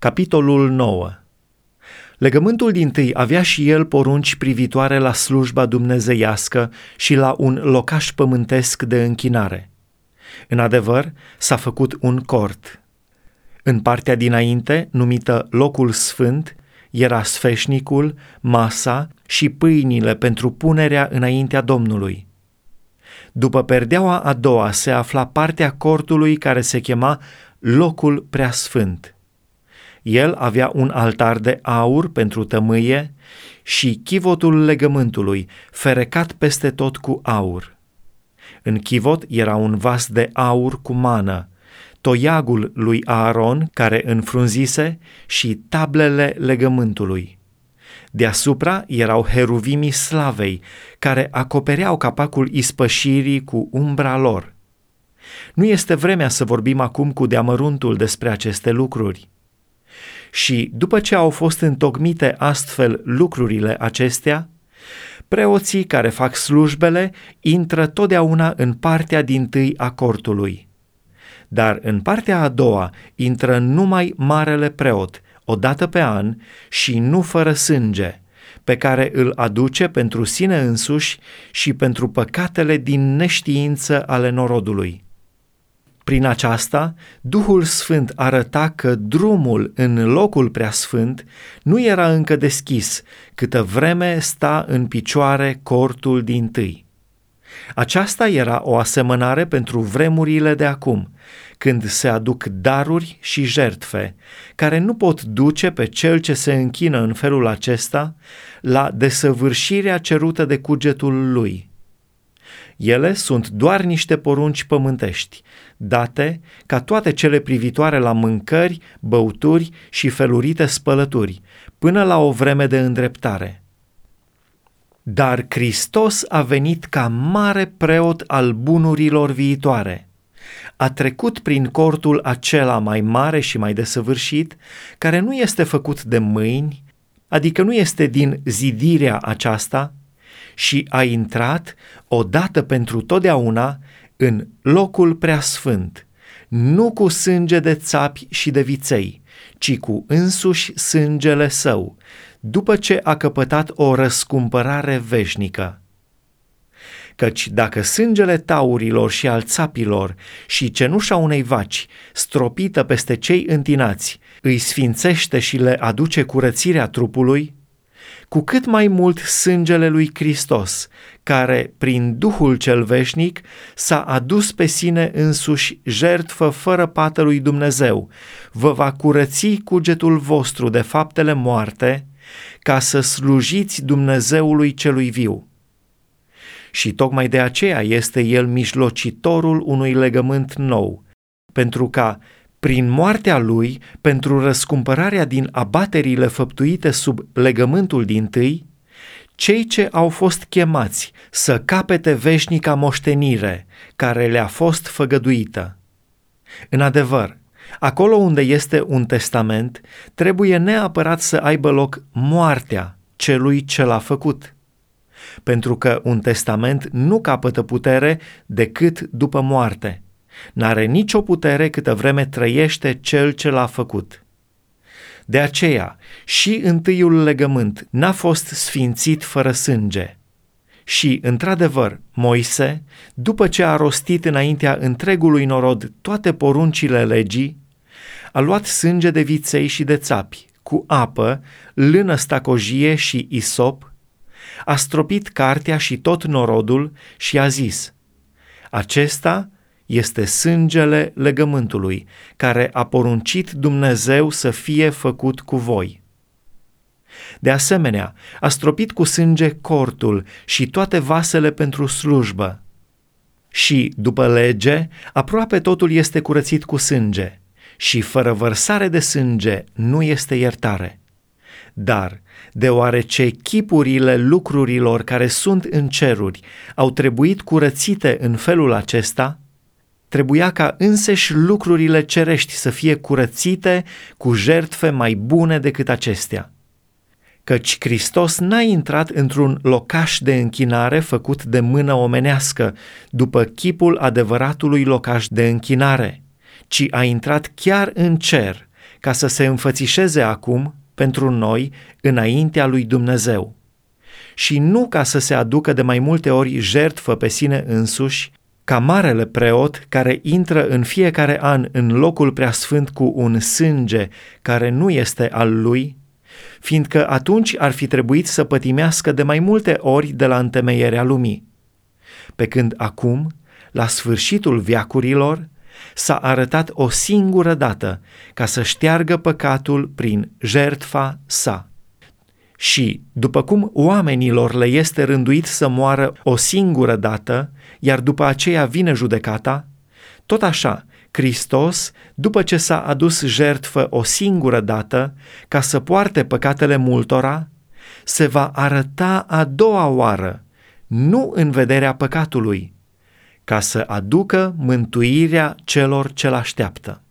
Capitolul 9 Legământul din tâi avea și el porunci privitoare la slujba dumnezeiască și la un locaș pământesc de închinare. În adevăr, s-a făcut un cort. În partea dinainte, numită locul sfânt, era sfeșnicul, masa și pâinile pentru punerea înaintea Domnului. După perdeaua a doua se afla partea cortului care se chema locul preasfânt. El avea un altar de aur pentru tămâie și chivotul legământului, ferecat peste tot cu aur. În chivot era un vas de aur cu mană, toiagul lui Aaron care înfrunzise și tablele legământului. Deasupra erau heruvimii slavei, care acopereau capacul ispășirii cu umbra lor. Nu este vremea să vorbim acum cu deamăruntul despre aceste lucruri. Și după ce au fost întocmite astfel lucrurile acestea, preoții care fac slujbele intră totdeauna în partea din tâi a cortului. Dar în partea a doua intră numai marele preot, o dată pe an și nu fără sânge, pe care îl aduce pentru sine însuși și pentru păcatele din neștiință ale norodului. Prin aceasta, Duhul Sfânt arăta că drumul în locul preasfânt nu era încă deschis, câtă vreme sta în picioare cortul din tâi. Aceasta era o asemănare pentru vremurile de acum, când se aduc daruri și jertfe, care nu pot duce pe cel ce se închină în felul acesta la desăvârșirea cerută de cugetul lui – ele sunt doar niște porunci pământești, date ca toate cele privitoare la mâncări, băuturi și felurite spălături, până la o vreme de îndreptare. Dar Hristos a venit ca mare preot al bunurilor viitoare. A trecut prin cortul acela mai mare și mai desăvârșit, care nu este făcut de mâini, adică nu este din zidirea aceasta, și a intrat odată pentru totdeauna în locul preasfânt, nu cu sânge de țapi și de viței, ci cu însuși sângele său, după ce a căpătat o răscumpărare veșnică. Căci dacă sângele taurilor și al țapilor și cenușa unei vaci, stropită peste cei întinați, îi sfințește și le aduce curățirea trupului, cu cât mai mult sângele lui Hristos, care, prin Duhul cel veșnic, s-a adus pe sine însuși jertfă fără pată lui Dumnezeu, vă va curăți cugetul vostru de faptele moarte, ca să slujiți Dumnezeului celui viu. Și tocmai de aceea este el mijlocitorul unui legământ nou, pentru ca prin moartea lui, pentru răscumpărarea din abaterile făptuite sub legământul din tâi, cei ce au fost chemați să capete veșnica moștenire care le-a fost făgăduită. În adevăr, acolo unde este un testament, trebuie neapărat să aibă loc moartea celui ce l-a făcut. Pentru că un testament nu capătă putere decât după moarte – N-are nicio putere câtă vreme trăiește cel ce l-a făcut. De aceea, și întâiul legământ n-a fost sfințit fără sânge. Și, într-adevăr, Moise, după ce a rostit înaintea întregului norod toate poruncile legii, a luat sânge de viței și de țapi, cu apă, lână stacojie și isop, a stropit cartea și tot norodul și a zis, Acesta este sângele legământului, care a poruncit Dumnezeu să fie făcut cu voi. De asemenea, a stropit cu sânge cortul și toate vasele pentru slujbă. Și, după lege, aproape totul este curățit cu sânge, și fără vărsare de sânge nu este iertare. Dar, deoarece chipurile lucrurilor care sunt în ceruri au trebuit curățite în felul acesta, Trebuia ca înseși lucrurile cerești să fie curățite cu jertfe mai bune decât acestea. Căci Hristos n-a intrat într-un locaș de închinare făcut de mână omenească, după chipul adevăratului locaș de închinare, ci a intrat chiar în cer, ca să se înfățișeze acum pentru noi înaintea lui Dumnezeu. Și nu ca să se aducă de mai multe ori jertfă pe sine însuși, ca marele preot care intră în fiecare an în locul preasfânt cu un sânge care nu este al lui, fiindcă atunci ar fi trebuit să pătimească de mai multe ori de la întemeierea lumii. Pe când acum, la sfârșitul viacurilor, s-a arătat o singură dată ca să șteargă păcatul prin jertfa sa. Și, după cum oamenilor le este rânduit să moară o singură dată, iar după aceea vine judecata, tot așa, Hristos, după ce s-a adus jertfă o singură dată, ca să poarte păcatele multora, se va arăta a doua oară, nu în vederea păcatului, ca să aducă mântuirea celor ce-l așteaptă.